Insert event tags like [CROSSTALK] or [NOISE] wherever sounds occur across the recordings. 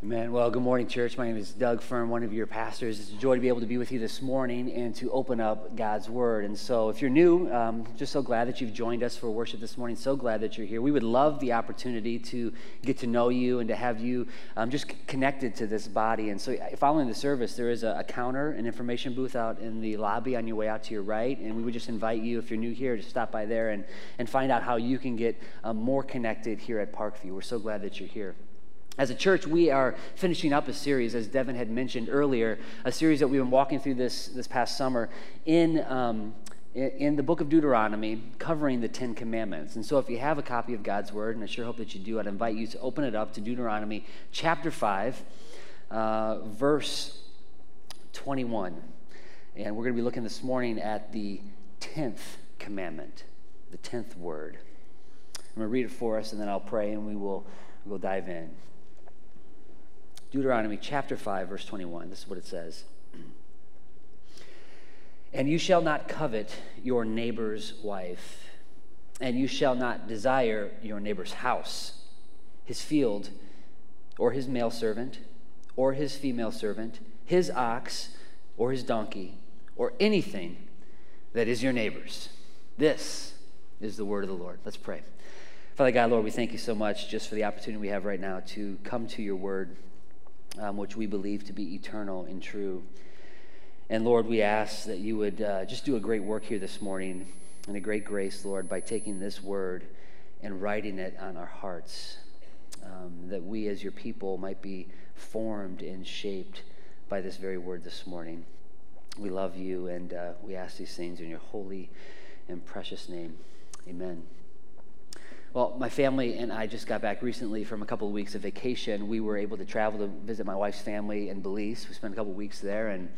Amen. Well, good morning, church. My name is Doug Fern, one of your pastors. It's a joy to be able to be with you this morning and to open up God's Word. And so, if you're new, um, just so glad that you've joined us for worship this morning. So glad that you're here. We would love the opportunity to get to know you and to have you um, just connected to this body. And so, following the service, there is a, a, counter, an information booth out in the lobby on your way out to your right. And we would just invite you, if you're new here, to stop by there and, and find out how you can get um, more connected here at Parkview. We're so glad that you're here. As a church, we are finishing up a series, as Devin had mentioned earlier, a series that we've been walking through this, this past summer in, um, in the book of Deuteronomy, covering the Ten Commandments. And so, if you have a copy of God's Word, and I sure hope that you do, I'd invite you to open it up to Deuteronomy chapter 5, uh, verse 21. And we're going to be looking this morning at the 10th commandment, the 10th word. I'm going to read it for us, and then I'll pray, and we will we'll dive in. Deuteronomy chapter 5, verse 21. This is what it says. And you shall not covet your neighbor's wife, and you shall not desire your neighbor's house, his field, or his male servant, or his female servant, his ox, or his donkey, or anything that is your neighbor's. This is the word of the Lord. Let's pray. Father God, Lord, we thank you so much just for the opportunity we have right now to come to your word um, which we believe to be eternal and true. And Lord, we ask that you would uh, just do a great work here this morning and a great grace, Lord, by taking this word and writing it on our hearts, um, that we as your people might be formed and shaped by this very word this morning. We love you and uh, we ask these things in your holy and precious name. Amen. Well, my family and I just got back recently from a couple of weeks of vacation. We were able to travel to visit my wife's family in Belize. We spent a couple of weeks there, and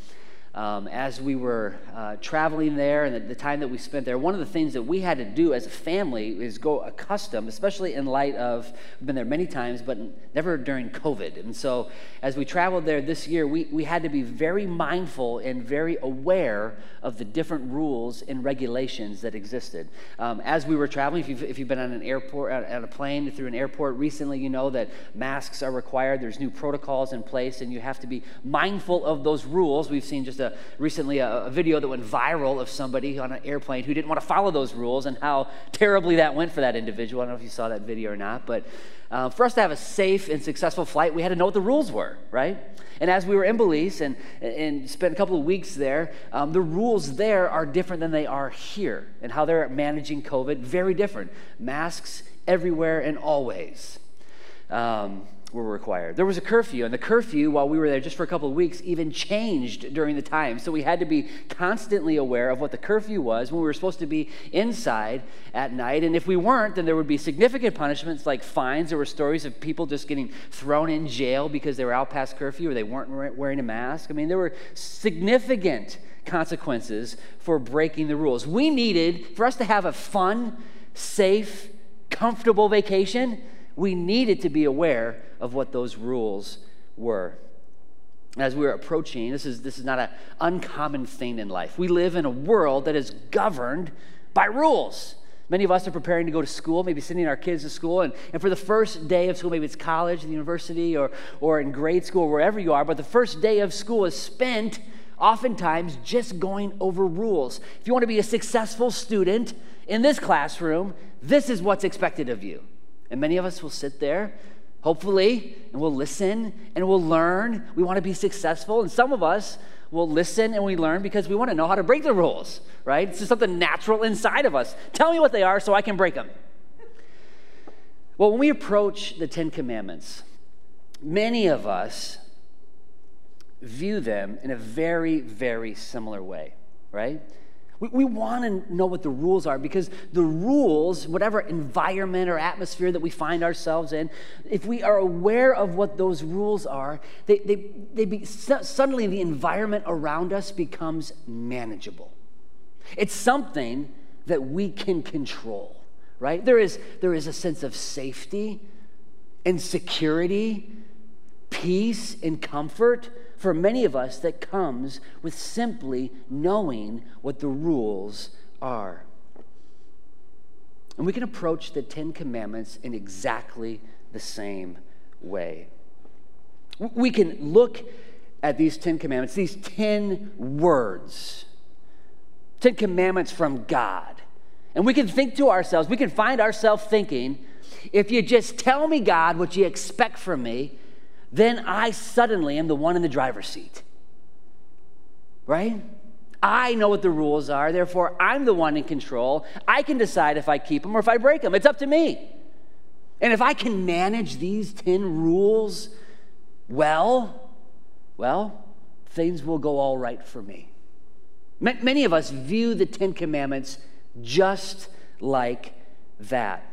um, as we were uh, traveling there and the, the, time that we spent there, one of the things that we had to do as a family is go accustomed, especially in light of, we've been there many times, but never during COVID. And so as we traveled there this year, we, we had to be very mindful and very aware of the different rules and regulations that existed. Um, as we were traveling, if you've, if you've been on an airport, on a plane through an airport recently, you know that masks are required. There's new protocols in place, and you have to be mindful of those rules. We've seen just a, recently a, a, video that went viral of somebody on an airplane who didn't want to follow those rules and how terribly that went for that individual. I don't know if you saw that video or not, but uh, for us to have a safe and successful flight, we had to know what the rules were, right? And as we were in Belize and, and spent a couple of weeks there, um, the rules there are different than they are here. And how they're managing COVID, very different. Masks everywhere and always. Um, were required. There was a curfew, and the curfew, while we were there just for a couple of weeks, even changed during the time. So we had to be constantly aware of what the curfew was when we were supposed to be inside at night. And if we weren't, then there would be significant punishments like fines. There were stories of people just getting thrown in jail because they were out past curfew or they weren't wearing a mask. I mean, there were significant consequences for breaking the rules. We needed, for us to have a fun, safe, comfortable vacation, we needed to be aware of what those rules were. As we are approaching, this is, this is not an uncommon thing in life. We live in a world that is governed by rules. Many of us are preparing to go to school, maybe sending our kids to school, and, and for the first day of school, maybe it's college, the university, or, or in grade school, wherever you are, but the first day of school is spent oftentimes just going over rules. If you want to be a successful student in this classroom, this is what's expected of you. And many of us will sit there hopefully, and we'll listen and we'll learn. We want to be successful. And some of us will listen and we learn because we want to know how to break the rules, right? It's just something natural inside of us. Tell me what they are so I can break them. Well, when we approach the Ten Commandments, many of us view them in a very, very similar way, right? We, we want to know what the rules are because the rules, whatever environment or atmosphere that we find ourselves in, if we are aware of what those rules are, they, they, they be, suddenly the environment around us becomes manageable. It's something that we can control, right? There is, there is a sense of safety and security, peace and comfort for many of us that comes with simply knowing what the rules are. And we can approach the Ten Commandments in exactly the same way. We can look at these Ten Commandments, these 10 words, 10 commandments from God, and we can think to ourselves, we can find ourselves thinking, if you just tell me, God, what you expect from me, then I suddenly am the one in the driver's seat. Right? I know what the rules are, therefore, I'm the one in control. I can decide if I keep them or if I break them. It's up to me. And if I can manage these 10 rules well, well, things will go all right for me. Many of us view the Ten Commandments just like that.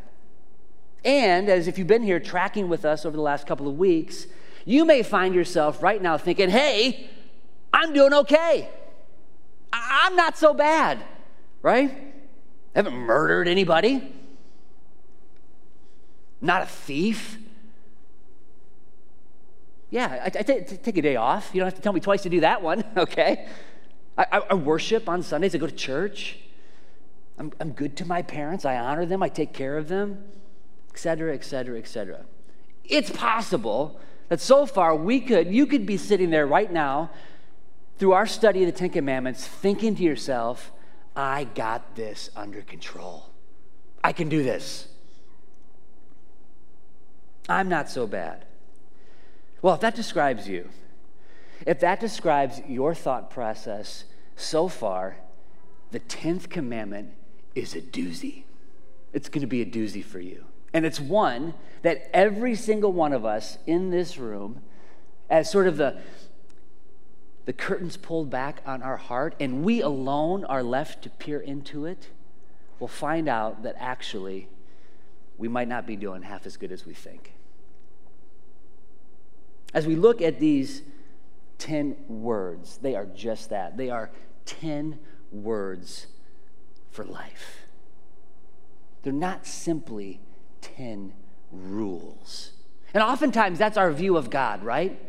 And as if you've been here tracking with us over the last couple of weeks, you may find yourself right now thinking, hey, I'm doing okay. I'm not so bad, right? I haven't murdered anybody. Not a thief. Yeah, I, I t- take a day off. You don't have to tell me twice to do that one, [LAUGHS] okay? I, I, worship on Sundays. I go to church. I'm, I'm good to my parents. I honor them. I take care of them, etc., etc., etc. It's possible that so far we could, you could be sitting there right now through our study of the Ten Commandments, thinking to yourself, I got this under control. I can do this. I'm not so bad. Well, if that describes you, if that describes your thought process so far, the 10th commandment is a doozy. It's going to be a doozy for you. And it's one that every single one of us in this room, as sort of the, the curtains pulled back on our heart, and we alone are left to peer into it, will find out that actually we might not be doing half as good as we think. As we look at these 10 words, they are just that. They are 10 words for life. They're not simply 10 rules. And oftentimes that's our view of God, right?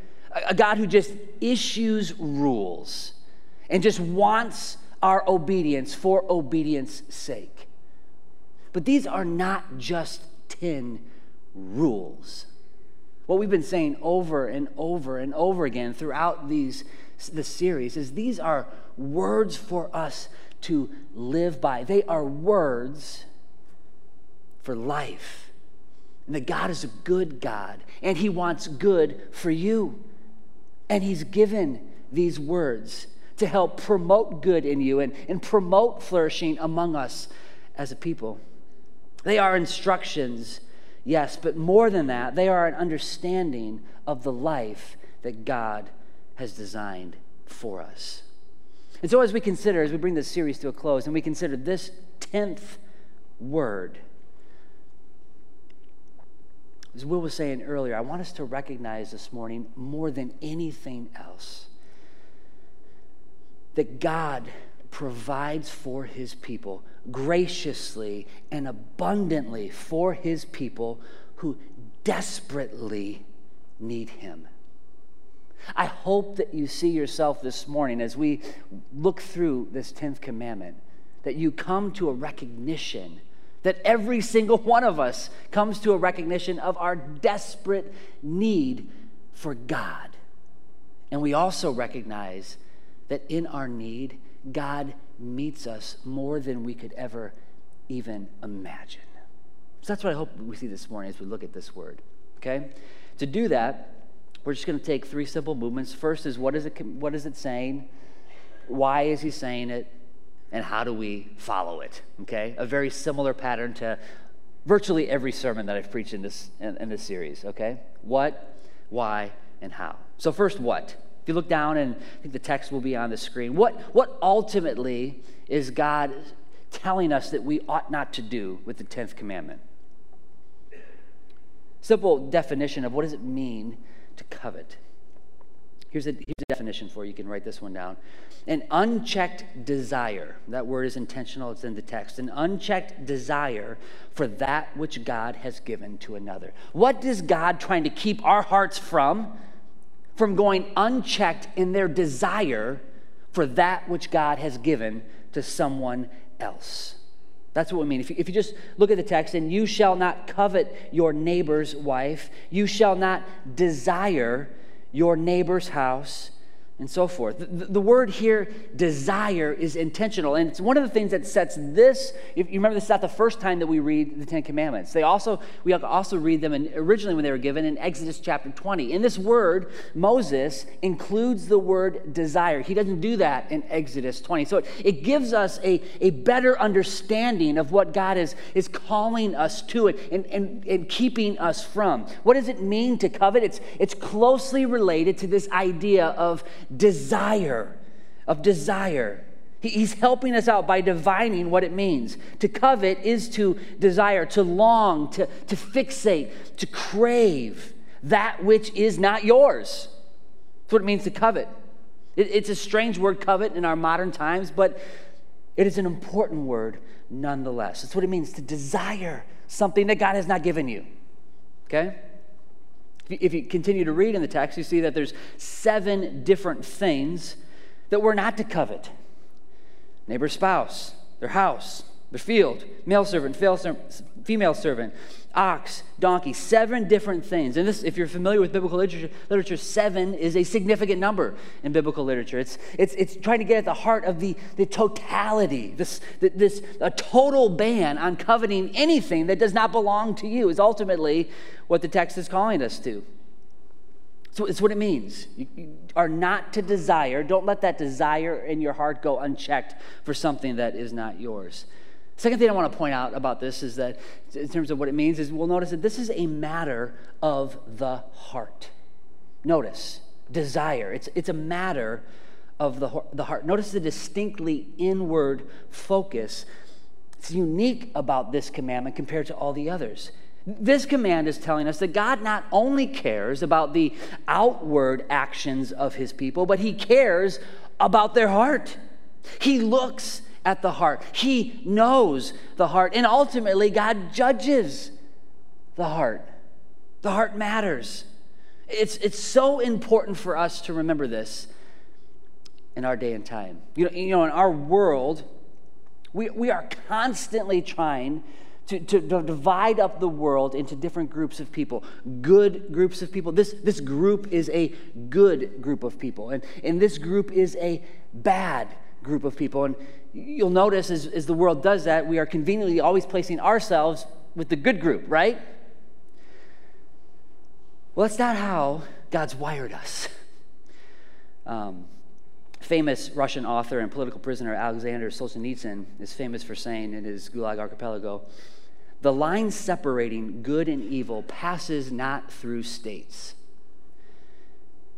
A God who just issues rules and just wants our obedience for obedience' sake. But these are not just 10 rules. What we've been saying over and over and over again throughout these the series is these are words for us to live by. They are words for life. And that God is a good God, and He wants good for you. And He's given these words to help promote good in you and, and promote flourishing among us as a people. They are instructions, yes, but more than that, they are an understanding of the life that God has designed for us. And so, as we consider, as we bring this series to a close, and we consider this 10th word, as Will was saying earlier, I want us to recognize this morning more than anything else that God provides for his people graciously and abundantly for his people who desperately need him. I hope that you see yourself this morning as we look through this 10th commandment, that you come to a recognition that every single one of us comes to a recognition of our desperate need for God. And we also recognize that in our need, God meets us more than we could ever even imagine. So that's what I hope we see this morning as we look at this word. Okay? To do that, we're just going to take three simple movements. First is what is it, what is it saying? Why is he saying it? And how do we follow it? Okay? A very similar pattern to virtually every sermon that I've preached in this, in, in this series. Okay? What, why, and how. So, first, what? If you look down, and I think the text will be on the screen, what, what ultimately is God telling us that we ought not to do with the 10th commandment? Simple definition of what does it mean to covet. Here's a, here's a definition for you. You can write this one down. An unchecked desire, that word is intentional, it's in the text. An unchecked desire for that which God has given to another. What is God trying to keep our hearts from? From going unchecked in their desire for that which God has given to someone else. That's what we mean. If you, if you just look at the text, and you shall not covet your neighbor's wife, you shall not desire your neighbor's house, and so forth. The, the, word here, desire, is intentional. And it's one of the things that sets this, if you remember, this is not the first time that we read the Ten Commandments. They also, we also read them in, originally when they were given in Exodus chapter 20. In this word, Moses includes the word desire. He doesn't do that in Exodus 20. So it, it gives us a, a better understanding of what God is, is calling us to it and, and, and keeping us from. What does it mean to covet? It's, it's closely related to this idea of desire, of desire. He's helping us out by divining what it means. To covet is to desire, to long, to, to fixate, to crave that which is not yours. That's what it means to covet. It, it's a strange word, covet, in our modern times, but it is an important word nonetheless. That's what it means to desire something that God has not given you. Okay? If you continue to read in the text, you see that there's seven different things that we're not to covet. Neighbor's spouse, their house, their field, male servant, female servant, ox, donkey, seven different things. And this, if you're familiar with biblical literature, literature, seven is a significant number in biblical literature. It's, it's, it's trying to get at the heart of the, the totality. This, this a total ban on coveting anything that does not belong to you is ultimately what the text is calling us to. So it's what it means. You, are not to desire, don't let that desire in your heart go unchecked for something that is not yours. Second thing I want to point out about this is that, in terms of what it means, is we'll notice that this is a matter of the heart. Notice, desire. It's, it's a matter of the, the heart. Notice the distinctly inward focus. It's unique about this commandment compared to all the others. This command is telling us that God not only cares about the outward actions of his people, but he cares about their heart. He looks at the heart, he knows the heart, and ultimately, God judges the heart. The heart matters. It's, it's so important for us to remember this in our day and time. You know, you know in our world, we, we are constantly trying to, to, to, divide up the world into different groups of people, good groups of people. This, this group is a good group of people, and, and this group is a bad group of people. And you'll notice as, as the world does that, we are conveniently always placing ourselves with the good group, right? Well, that's not how God's wired us. [LAUGHS] Um, famous Russian author and political prisoner Alexander Solzhenitsyn is famous for saying in his Gulag Archipelago the line separating good and evil passes not through states,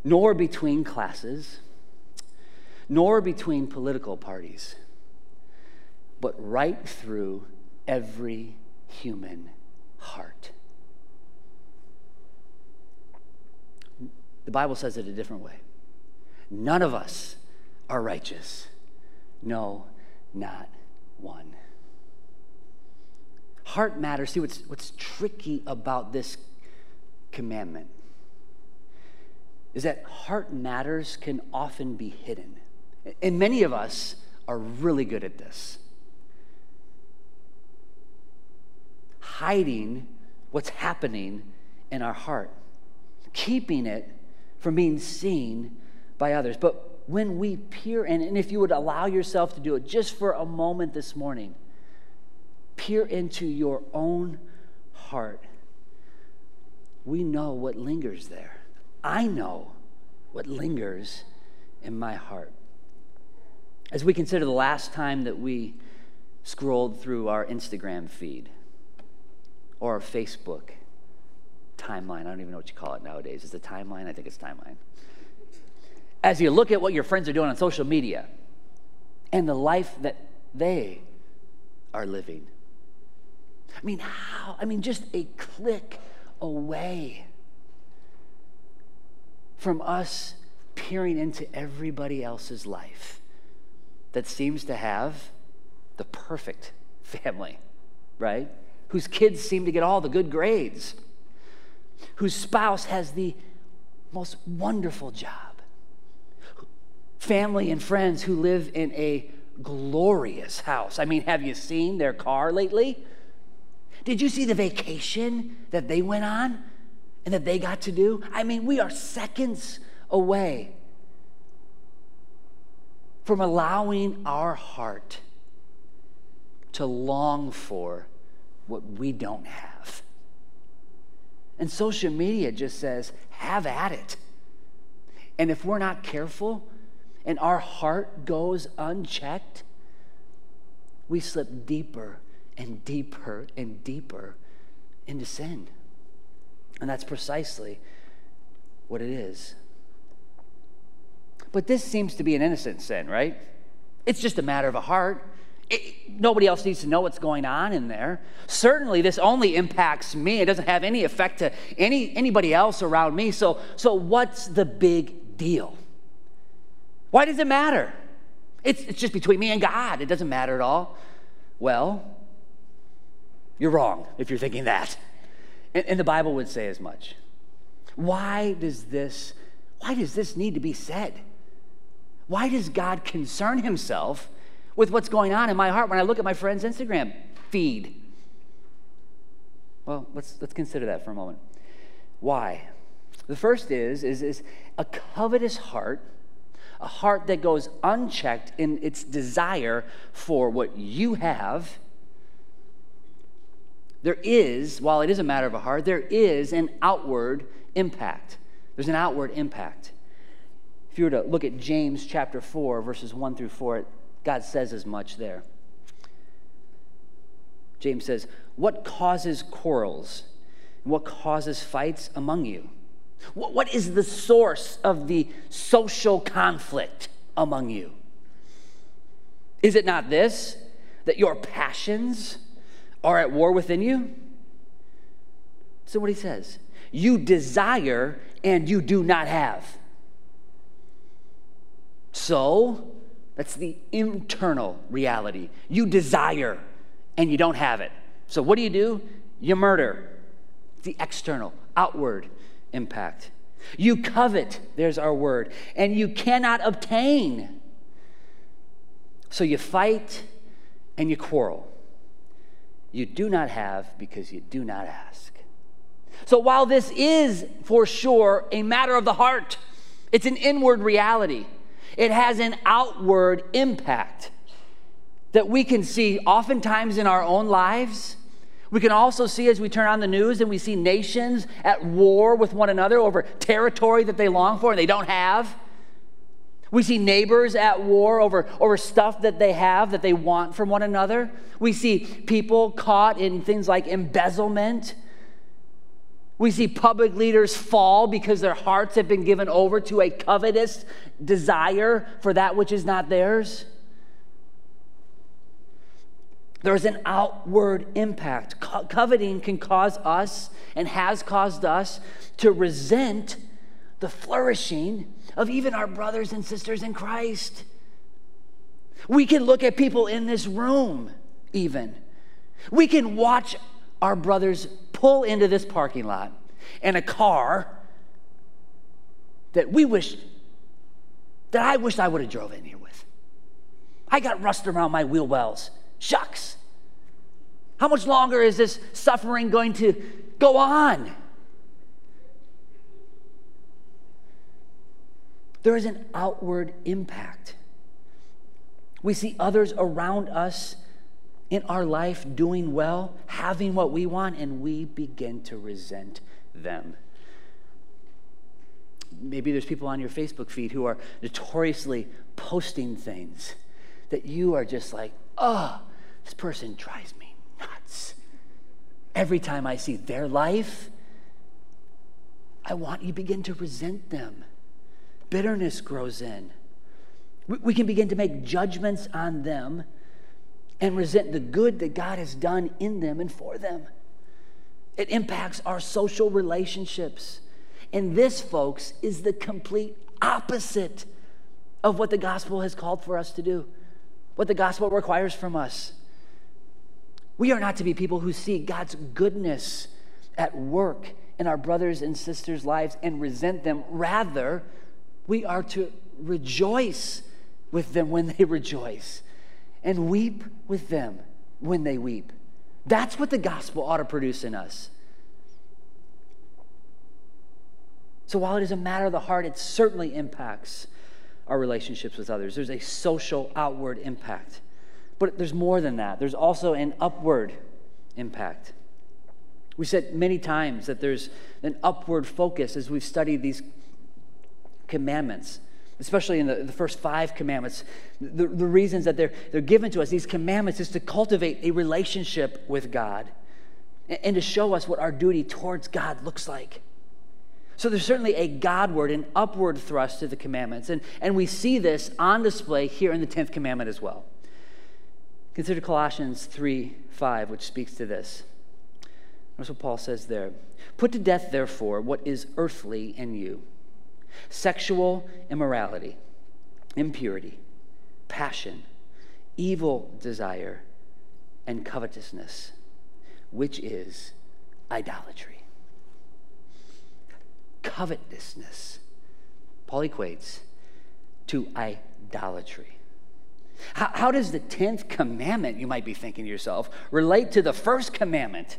nor between classes, nor between political parties, but right through every human heart. The Bible says it a different way. None of us are righteous. No, not one. Heart matters. See, what's, what's tricky about this commandment is that heart matters can often be hidden. And many of us are really good at this. Hiding what's happening in our heart, keeping it from being seen by others. But when we peer in, and if you would allow yourself to do it just for a moment this morning, peer into your own heart, we know what lingers there. I know what lingers in my heart. As we consider the last time that we scrolled through our Instagram feed or a Facebook timeline, I don't even know what you call it nowadays. Is it timeline? I think it's timeline. As you look at what your friends are doing on social media and the life that they are living, I mean, how? I mean, just a click away from us peering into everybody else's life that seems to have the perfect [LAUGHS] family, right? Whose kids seem to get all the good grades, whose spouse has the most wonderful job, family and friends who live in a glorious house. I mean, have you seen their car lately? Did you see the vacation that they went on? and that they got to do? I mean, we are seconds away from allowing our heart to long for what we don't have. And social media just says, have at it. And if we're not careful and our heart goes unchecked, we slip deeper and deeper and deeper into sin. And that's precisely what it is. But this seems to be an innocent sin, right? It's just a matter of a heart. It, nobody else needs to know what's going on in there. Certainly, this only impacts me. It doesn't have any effect to any, anybody else around me. So, so, what's the big deal? Why does it matter? It's, it's just between me and God. It doesn't matter at all. Well, you're wrong if you're thinking that. And, and the Bible would say as much. Why does this, why does this need to be said? Why does God concern himself with what's going on in my heart when I look at my friend's Instagram feed? Well, let's, let's consider that for a moment. Why? The first is, is, is a covetous heart, a heart that goes unchecked in its desire for what you have. There is, while it is a matter of a heart, there is an outward impact. There's an outward impact. If you were to look at James chapter 4, verses 1 through 4, God says as much there. James says, What causes quarrels? What causes fights among you? What is the source of the social conflict among you? Is it not this, that your passions are at war within you? So, what he says, you desire and you do not have. So, that's the internal reality. You desire and you don't have it. So, what do you do? You murder. The external, outward impact. You covet, there's our word, and you cannot obtain. So, you fight and you quarrel. You do not have because you do not ask. So, while this is for sure a matter of the heart, it's an inward reality it has an outward impact that we can see oftentimes in our own lives. We can also see as we turn on the news and we see nations at war with one another over territory that they long for and they don't have. We see neighbors at war over, over stuff that they have that they want from one another. We see people caught in things like embezzlement we see public leaders fall because their hearts have been given over to a covetous desire for that which is not theirs. There's an outward impact. Co- coveting can cause us and has caused us to resent the flourishing of even our brothers and sisters in Christ. We can look at people in this room, even. We can watch our brothers pull into this parking lot in a car that we wish, that I wish I would have drove in here with. I got rust around my wheel wells. Shucks. How much longer is this suffering going to go on? There is an outward impact. We see others around us in our life doing well, having what we want, and we begin to resent them. Maybe there's people on your Facebook feed who are notoriously posting things that you are just like, oh, this person drives me nuts. Every time I see their life, I want you begin to resent them. Bitterness grows in. We can begin to make judgments on them and resent the good that God has done in them and for them. It impacts our social relationships. And this, folks, is the complete opposite of what the gospel has called for us to do, what the gospel requires from us. We are not to be people who see God's goodness at work in our brothers and sisters' lives and resent them. Rather, we are to rejoice with them when they [LAUGHS] rejoice and weep with them when they weep. That's what the gospel ought to produce in us. So while it is a matter of the heart, it certainly impacts our relationships with others. There's a social outward impact. But there's more than that, there's also an upward impact. We said many times that there's an upward focus as we've studied these commandments, especially in the, the first five commandments. The, the reasons that they're, they're given to us, these commandments, is to cultivate a relationship with God and, and to show us what our duty towards God looks like. So there's certainly a Godward and upward thrust to the commandments. And, and we see this on display here in the 10th commandment as well. Consider Colossians 3 5, which speaks to this. Notice what Paul says there. Put to death, therefore, what is earthly in you sexual immorality, impurity, passion, evil desire, and covetousness, which is idolatry covetousness. Paul equates to idolatry. How, how, does the 10th commandment, you might be thinking to yourself, relate to the first commandment?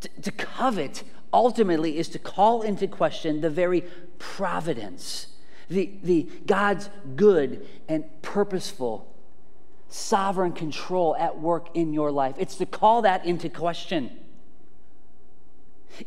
To, to covet ultimately is to call into question the very providence, the, the God's good and purposeful, sovereign control at work in your life. It's to call that into question.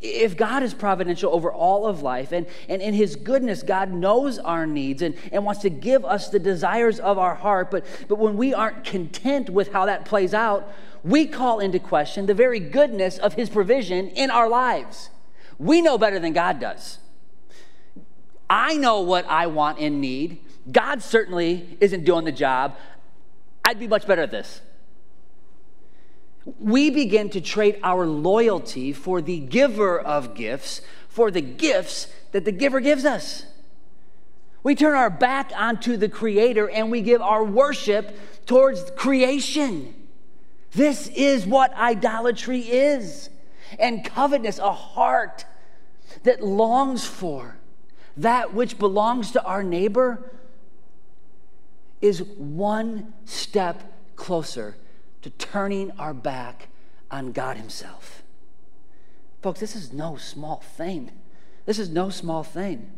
If God is providential over all of life, and, and in His goodness, God knows our needs and, and wants to give us the desires of our heart, but, but when we aren't content with how that plays out, we call into question the very goodness of His provision in our lives. We know better than God does. I know what I want and need. God certainly isn't doing the job. I'd be much better at this we begin to trade our loyalty for the giver of gifts for the gifts that the giver gives us. We turn our back onto the Creator and we give our worship towards creation. This is what idolatry is. And covetousness, a heart that longs for that which belongs to our neighbor, is one step closer to turning our back on God Himself. Folks, this is no small thing. This is no small thing.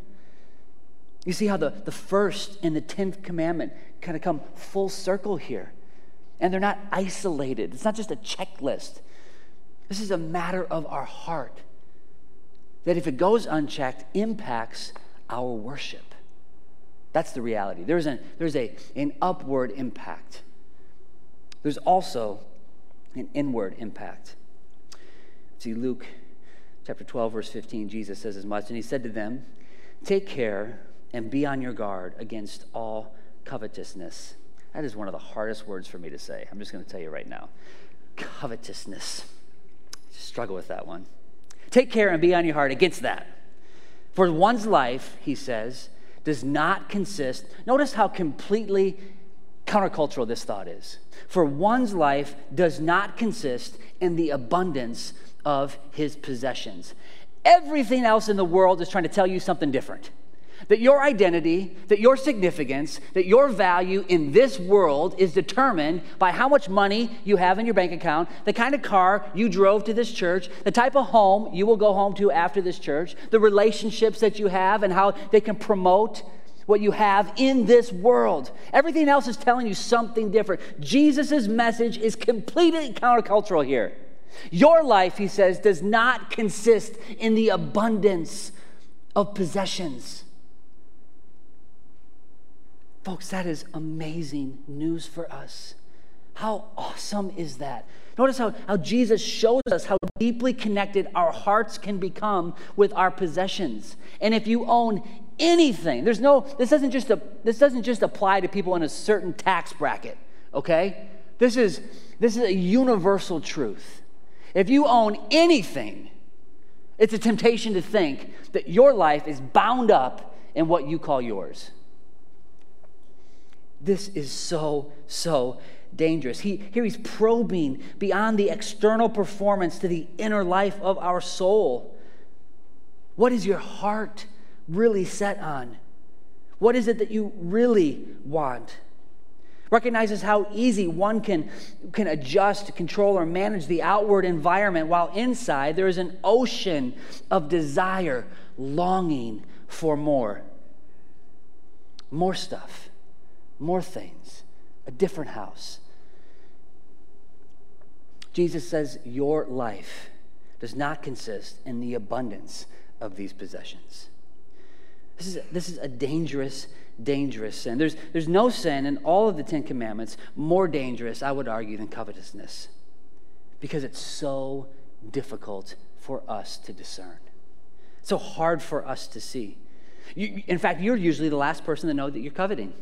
You see how the, the first and the tenth commandment kind of come full circle here. And they're not isolated, it's not just a checklist. This is a matter of our heart that, if it goes unchecked, impacts our worship. That's the reality. There's, an, there's a, an upward impact there's also an inward impact. See, Luke chapter 12, verse 15, Jesus says as much. And he said to them, Take care and be on your guard against all covetousness. That is one of the hardest words for me to say. I'm just going to tell you right now. Covetousness. Struggle with that one. Take care and be on your heart against that. For one's life, he says, does not consist. Notice how completely countercultural this thought is. For one's life does not consist in the abundance of his possessions. Everything else in the world is trying to tell you something different. That your identity, that your significance, that your value in this world is determined by how much money you have in your bank account, the kind of car you drove to this church, the type of home you will go home to after this church, the relationships that you have and how they can promote what you have in this world. Everything else is telling you something different. Jesus' message is completely countercultural here. Your life, he says, does not consist in the abundance of possessions. Folks, that is amazing news for us. How awesome is that? Notice how, how Jesus shows us how deeply connected our hearts can become with our possessions. And if you own anything. There's no, this doesn't just, this doesn't just apply to people in a certain tax bracket, okay? This is, this is a universal truth. If you own anything, it's a temptation to think that your life is bound up in what you call yours. This is so, so dangerous. He, here he's probing beyond the external performance to the inner life of our soul. What is your heart really set on? What is it that you really want? recognizes how easy one can, can adjust, control, or manage the outward environment, while inside there is an ocean of desire, longing for more. More stuff, more things, a different house. Jesus says, Your life does not consist in the abundance of these possessions. This is, this is a dangerous dangerous sin. There's, there's no sin in all of the Ten Commandments more dangerous, I would argue, than covetousness because it's so difficult for us to discern. It's so hard for us to see. You, in fact, you're usually the last person to know that you're coveting.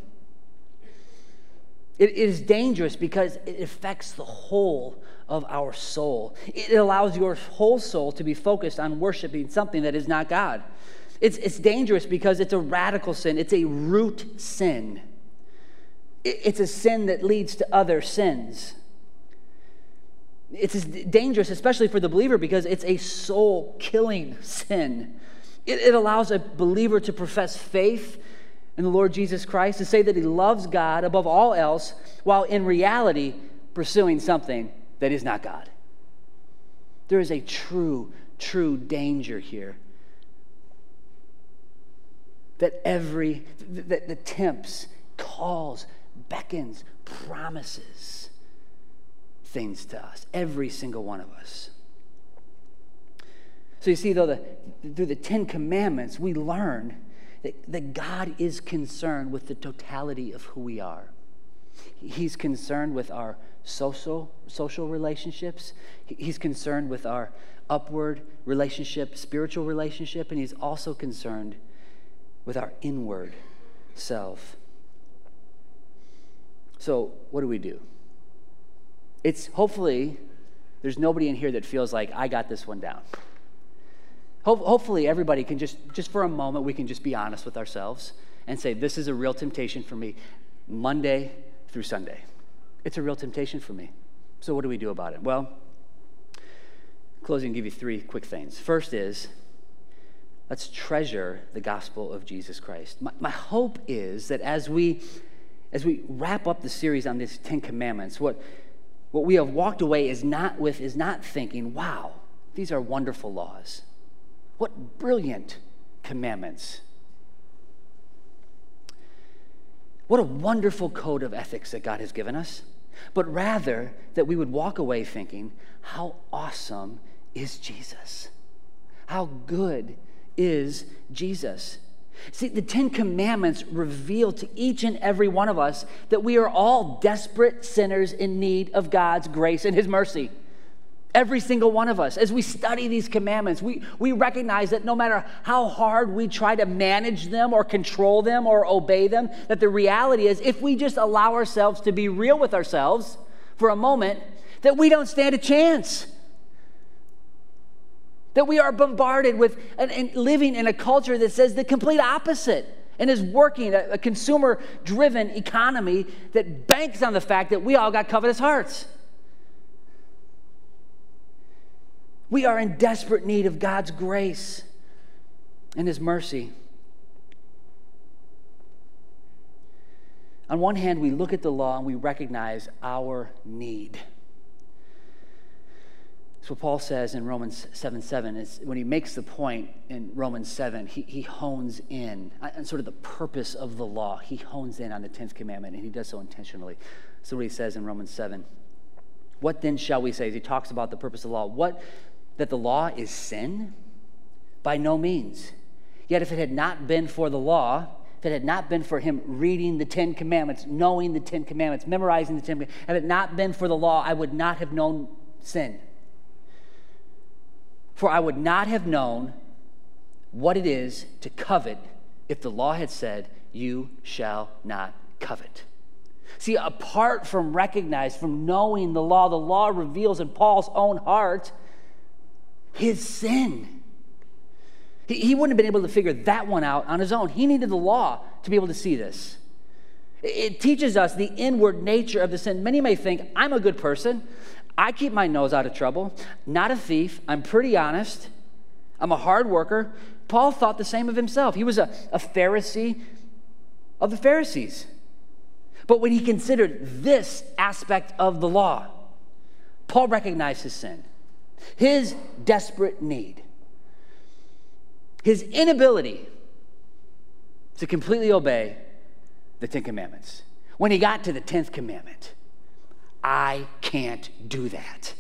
It is dangerous because it affects the whole of our soul. It allows your whole soul to be focused on worshiping something that is not God. It's, it's dangerous because it's a radical sin, it's a root sin. It's a sin that leads to other sins. It's dangerous, especially for the believer, because it's a soul killing sin. It, it allows a believer to profess faith in the Lord Jesus Christ, to say that he loves God above all else, while in reality pursuing something that is not God. There is a true, true danger here that every, that, that tempts, calls, beckons, promises things to us, every single one of us. So you see, though, the, through the Ten Commandments, we learn that, that God is concerned with the totality of who we are. He's concerned with our social, social relationships. He's concerned with our upward relationship, spiritual relationship, and he's also concerned with our inward self. So, what do we do? It's hopefully there's nobody in here that feels like I got this one down. hopefully, everybody can just, just for a moment, we can just be honest with ourselves and say, This is a real temptation for me, Monday through Sunday. It's a real temptation for me. So, what do we do about it? Well, closing, give you three quick things. First is Let's treasure the gospel of Jesus Christ. My, my hope is that as we as we wrap up the series on these Ten Commandments, what, what we have walked away is not with is not thinking, wow, these are wonderful laws. What brilliant commandments. What a wonderful code of ethics that God has given us. But rather that we would walk away thinking, how awesome is Jesus? How good is Jesus. See, the Ten Commandments reveal to each and every one of us that we are all desperate sinners in need of God's grace and His mercy. Every single one of us. As we study these commandments, we, we recognize that no matter how hard we try to manage them or control them or obey them, that the reality is if we just allow ourselves to be real with ourselves for a moment, that we don't stand a chance. That we are bombarded with and, and living in a culture that says the complete opposite and is working a, a consumer driven economy that banks on the fact that we all got covetous hearts. We are in desperate need of God's grace and His mercy. On one hand, we look at the law and we recognize our need. So Paul says in Romans 7 7 is when he makes the point in Romans 7, he, he hones in uh, on sort of the purpose of the law. He hones in on the 10th commandment, and he does so intentionally. So what he says in Romans 7. What then shall we say? As he talks about the purpose of the law, what that the law is sin? By no means. Yet if it had not been for the law, if it had not been for him reading the Ten Commandments, knowing the Ten Commandments, memorizing the Ten Commandments, if it not been for the law, I would not have known sin. For I would not have known what it is to covet if the law had said, You shall not covet. See, apart from recognizing, from knowing the law, the law reveals in Paul's own heart his sin. He, he wouldn't have been able to figure that one out on his own. He needed the law to be able to see this. It teaches us the inward nature of the sin. Many may think, I'm a good person. I keep my nose out of trouble, not a thief. I'm pretty honest. I'm a hard worker. Paul thought the same of himself. He was a, a Pharisee of the Pharisees. But when he considered this aspect of the law, Paul recognized his sin, his desperate need, his inability to completely obey the Ten Commandments. When he got to the 10th commandment, I can't do that.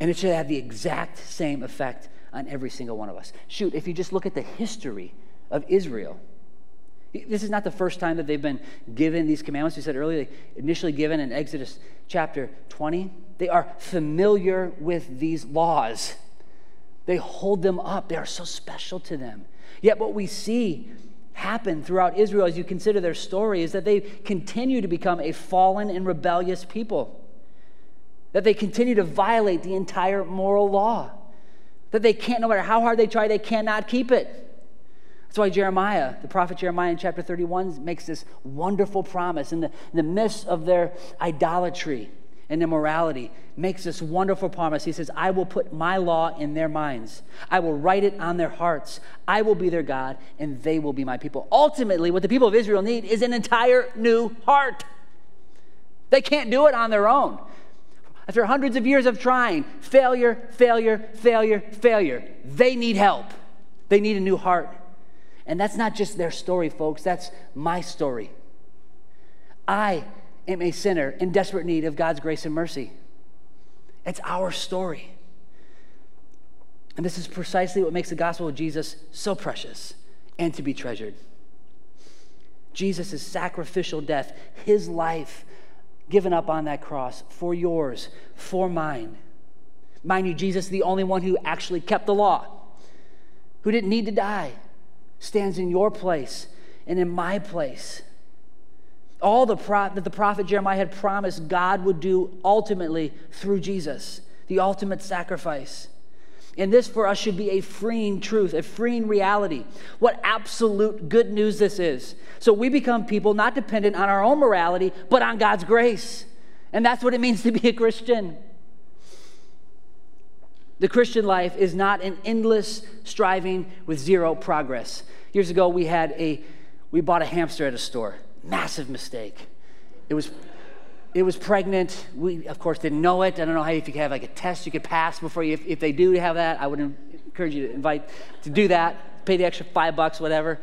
And it should have the exact same effect on every single one of us. Shoot, if you just look at the history of Israel, this is not the first time that they've been given these commandments. We said earlier, initially given in Exodus chapter 20. They are familiar with these laws, they hold them up. They are so special to them. Yet, what we see happen throughout Israel as you consider their story is that they continue to become a fallen and rebellious people, that they continue to violate the entire moral law, that they can't, no matter how hard they try, they cannot keep it. That's why Jeremiah, the prophet Jeremiah in chapter 31, makes this wonderful promise in the, in the midst of their idolatry and immorality, makes this wonderful promise. He says, I will put my law in their minds, I will write it on their hearts. I will be their God, and they will be my people. Ultimately, what the people of Israel need is an entire new heart. They can't do it on their own. After hundreds of years of trying, failure, failure, failure, failure, they need help. They need a new heart. And that's not just their story, folks, that's my story. I am a sinner in desperate need of God's grace and mercy. It's our story. And this is precisely what makes the gospel of Jesus so precious and to be treasured. Jesus' sacrificial death, his life given up on that cross for yours, for mine. Mind you, Jesus, the only one who actually kept the law, who didn't need to die, stands in your place and in my place. All the pro- that the prophet Jeremiah had promised God would do ultimately through Jesus, the ultimate sacrifice. And this for us should be a freeing truth, a freeing reality. What absolute good news this is. So we become people not dependent on our own morality, but on God's grace. And that's what it means to be a Christian. The Christian life is not an endless striving with zero progress. Years ago, we had a, we bought a hamster at a store. Massive mistake. It was, it was pregnant. We, of course, didn't know it. I don't know how if you have like a test you could pass before you, if, if they do have that, I would encourage you to invite, to do that, pay the extra five bucks, whatever.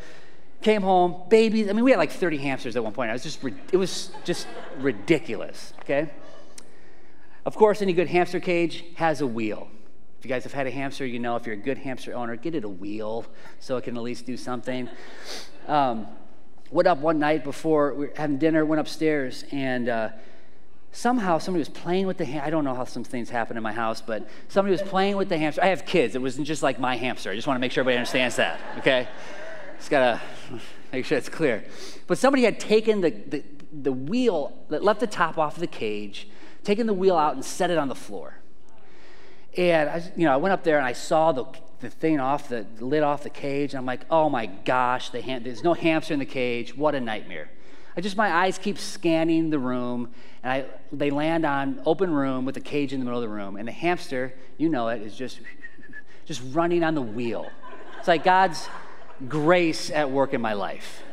Came home, babies. I mean, we had like 30 hamsters at one point. I was just, it was just ridiculous, okay? Of course, any good hamster cage has a wheel. If you guys have had a hamster, you know if you're a good hamster owner, get it a wheel so it can at least do something. Um, went up one night before we were having dinner, went upstairs, and uh, somehow somebody was playing with the ham- I don't know how some things happen in my house, but somebody was playing with the hamster. I have kids. It wasn't just like my hamster. I just want to make sure everybody understands that, okay? Just got to [LAUGHS] make sure it's clear. But somebody had taken the, the, the wheel that left the top off of the cage, taken the wheel out and set it on the floor. And I, you know, I went up there and I saw the, the thing off the lid off the cage. And I'm like, oh my gosh, the ham- there's no hamster in the cage. What a nightmare. I just my eyes keep scanning the room, and I, they land on open room with a cage in the middle of the room, and the hamster, you know it, is just [LAUGHS] just running on the wheel. It's like God's grace at work in my life.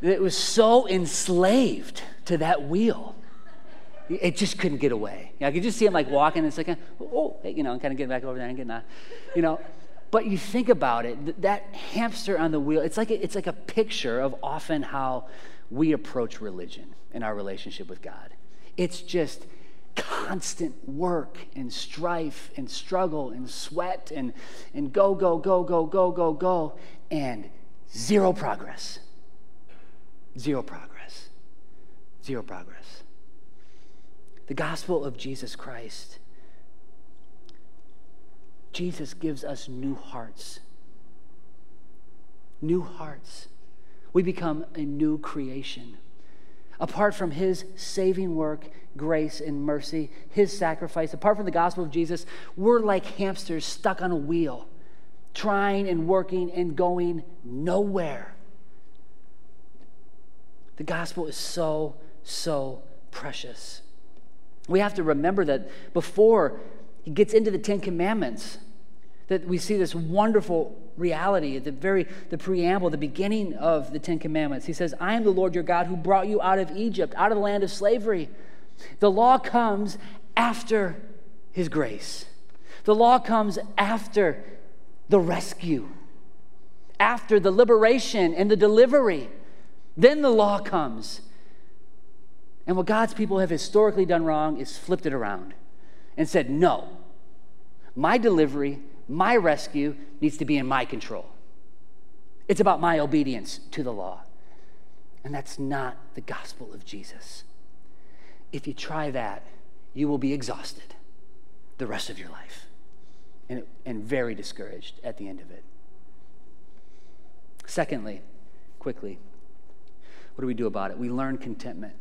It was so enslaved to that wheel. It just couldn't get away. You know, I could just see him like walking and it's like, oh, you know, and kind of getting back over there and getting that, you know. But you think about it, that hamster on the wheel, it's like a, it's like a picture of often how we approach religion in our relationship with God. It's just constant work and strife and struggle and sweat and, and go, go, go, go, go, go, go, and zero progress. Zero progress. Zero progress the gospel of Jesus Christ. Jesus gives us new hearts. New hearts. We become a new creation. Apart from his saving work, grace, and mercy, his sacrifice, apart from the gospel of Jesus, we're like hamsters stuck on a wheel, trying and working and going nowhere. The gospel is so, so precious. We have to remember that before he gets into the Ten Commandments, that we see this wonderful reality at the very the preamble the beginning of the 10 commandments. He says i am the lord your god who brought you out of egypt out of the land of slavery. The law comes after his grace. The law comes after the rescue after the liberation and the delivery. Then the law comes and what god's people have historically done wrong is flipped it around and said no my delivery my rescue needs to be in my control. It's about my obedience to the law. And that's not the gospel of Jesus. If you try that, you will be exhausted the rest of your life and, and very discouraged at the end of it. Secondly, quickly, what do we do about it? We learn contentment.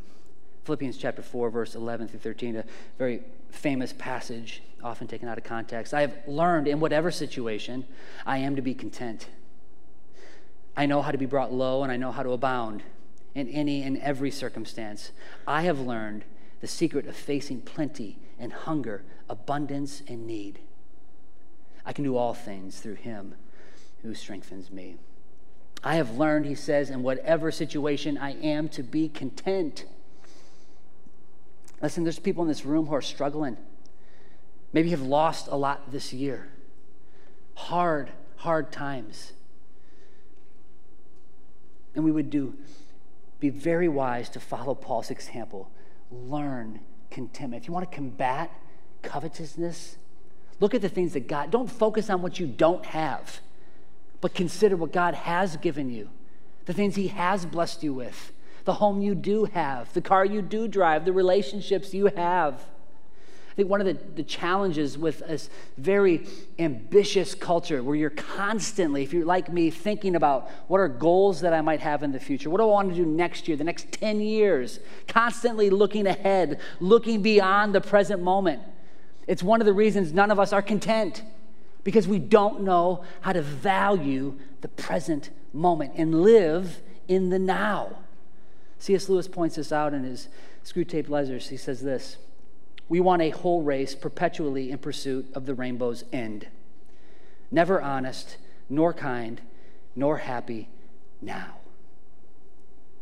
Philippians chapter 4, verse 11 through 13, a very famous passage, often taken out of context. I have learned in whatever situation, I am to be content. I know how to be brought low, and I know how to abound in any and every circumstance. I have learned the secret of facing plenty and hunger, abundance and need. I can do all things through him who strengthens me. I have learned, he says, in whatever situation I am to be content. Listen, there's people in this room who are struggling. Maybe have lost a lot this year. Hard, hard times. And we would do be very wise to follow Paul's example. Learn contentment. If you want to combat covetousness, look at the things that God, don't focus on what you don't have, but consider what God has given you, the things He has blessed you with the home you do have, the car you do drive, the relationships you have. I think one of the, the challenges with this very ambitious culture where you're constantly, if you're like me, thinking about what are goals that I might have in the future? What do I want to do next year, the next 10 years? Constantly looking ahead, looking beyond the present moment. It's one of the reasons none of us are content because we don't know how to value the present moment and live in the now. C.S. Lewis points this out in his Screwtape Letters. He says this We want a whole race perpetually in pursuit of the rainbow's end, never honest, nor kind, nor happy now,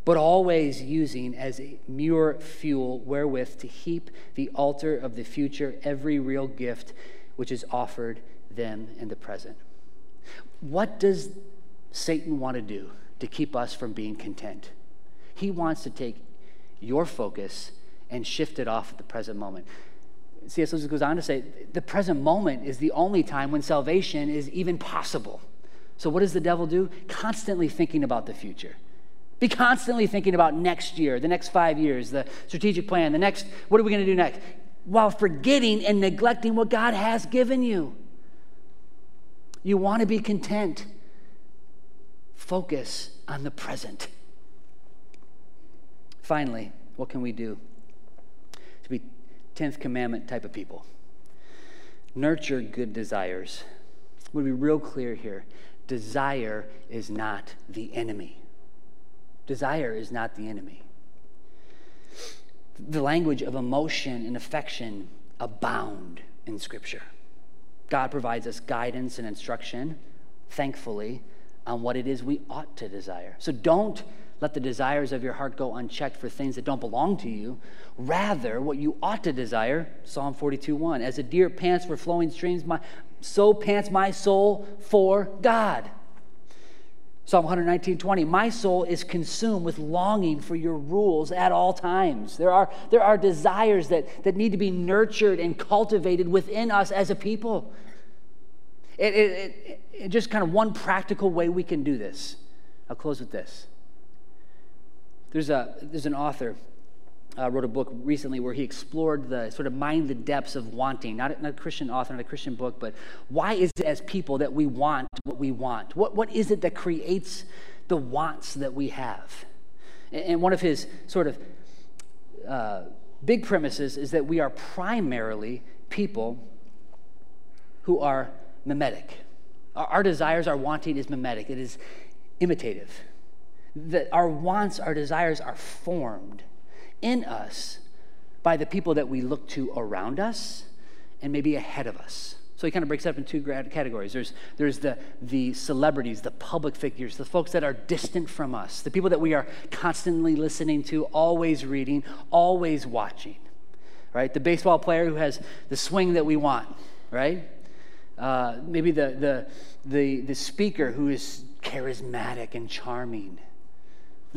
but always using as a mere fuel wherewith to heap the altar of the future every real gift which is offered them in the present. What does Satan want to do to keep us from being content? He wants to take your focus and shift it off at the present moment. C.S. Lewis goes on to say the present moment is the only time when salvation is even possible. So, what does the devil do? Constantly thinking about the future. Be constantly thinking about next year, the next five years, the strategic plan, the next, what are we going to do next? While forgetting and neglecting what God has given you. You want to be content. Focus on the present. Finally, what can we do to be 10th commandment type of people? Nurture good desires. to be real clear here. Desire is not the enemy. Desire is not the enemy. The language of emotion and affection abound in Scripture. God provides us guidance and instruction, thankfully, on what it is we ought to desire. So don't let the desires of your heart go unchecked for things that don't belong to you. Rather, what you ought to desire, Psalm 42 1, as a deer pants for flowing streams, my, so pants my soul for God. Psalm 119, 20. My soul is consumed with longing for your rules at all times. There are, there are desires that, that need to be nurtured and cultivated within us as a people. It, it, it, it just kind of one practical way we can do this. I'll close with this. There's, a, there's an author uh, wrote a book recently where he explored the sort of mind the depths of wanting. Not a, not a, Christian author, not a Christian book, but why is it as people that we want what we want? What, what is it that creates the wants that we have? And, and one of his sort of uh, big premises is that we are primarily people who are mimetic. Our, our desires, our wanting is mimetic, it is imitative that our wants, our desires are formed in us by the people that we look to around us and maybe ahead of us. So he kind of breaks it up in two categories. There's, there's the, the celebrities, the public figures, the folks that are distant from us, the people that we are constantly listening to, always reading, always watching, right? The baseball player who has the swing that we want, right? Uh, maybe the, the, the, the speaker who is charismatic and charming,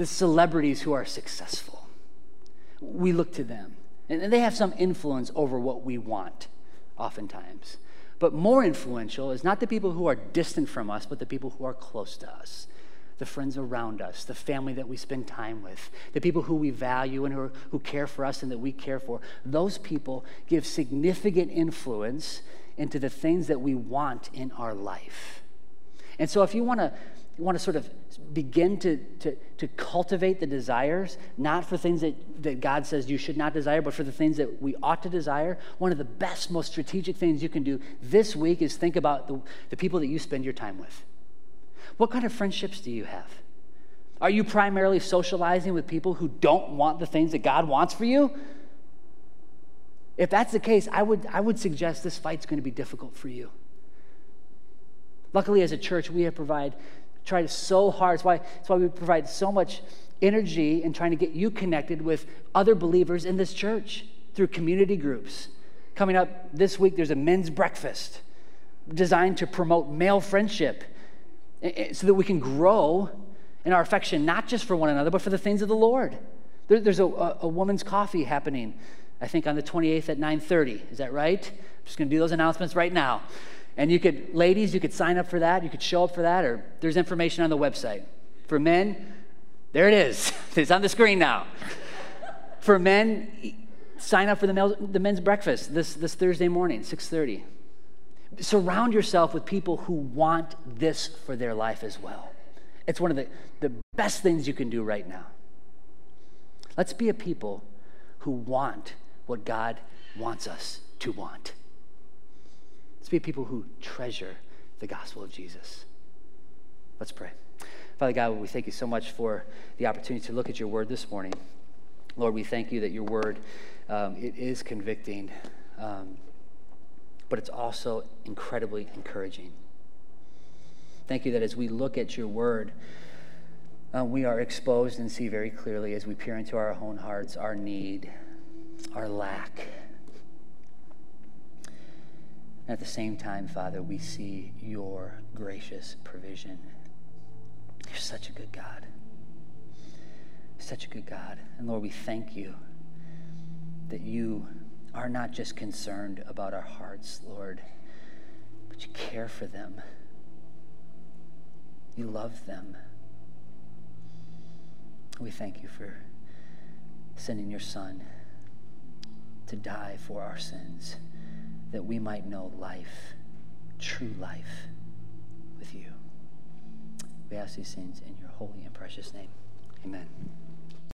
the celebrities who are successful. We look to them, and they have some influence over what we want, oftentimes. But more influential is not the people who are distant from us, but the people who are close to us the friends around us, the family that we spend time with, the people who we value and who, are, who care for us and that we care for. Those people give significant influence into the things that we want in our life. And so if you want to want to sort of begin to, to, to cultivate the desires, not for things that, that God says you should not desire, but for the things that we ought to desire, one of the best, most strategic things you can do this week is think about the, the people that you spend your time with. What kind of friendships do you have? Are you primarily socializing with people who don't want the things that God wants for you? If that's the case, I would, I would suggest this fight's going to be difficult for you. Luckily, as a church, we have provided tried so hard. That's why, that's why we provide so much energy in trying to get you connected with other believers in this church through community groups. Coming up this week, there's a men's breakfast designed to promote male friendship so that we can grow in our affection, not just for one another, but for the things of the Lord. There, there's a, a, a woman's coffee happening, I think on the 28th at 9.30. Is that right? I'm just going to do those announcements right now. And you could, ladies, you could sign up for that. You could show up for that, or there's information on the website. For men, there it is. [LAUGHS] it's on the screen now. for men, sign up for the, male, the men's breakfast this, this Thursday morning, 6.30. Surround yourself with people who want this for their life as well. It's one of the, the best things you can do right now. Let's be a people who want what God wants us to want. Let's be people who treasure the gospel of Jesus. Let's pray. Father God, we thank you so much for the opportunity to look at your word this morning. Lord, we thank you that your word um, it is convicting, um, but it's also incredibly encouraging. Thank you that as we look at your word, uh, we are exposed and see very clearly as we peer into our own hearts our need, our lack at the same time, Father, we see your gracious provision. You're such a good God. Such a good God. And Lord, we thank you that you are not just concerned about our hearts, Lord, but you care for them. You love them. We thank you for sending your Son to die for our sins that we might know life, true life with you. We ask these things in your holy and precious name. Amen.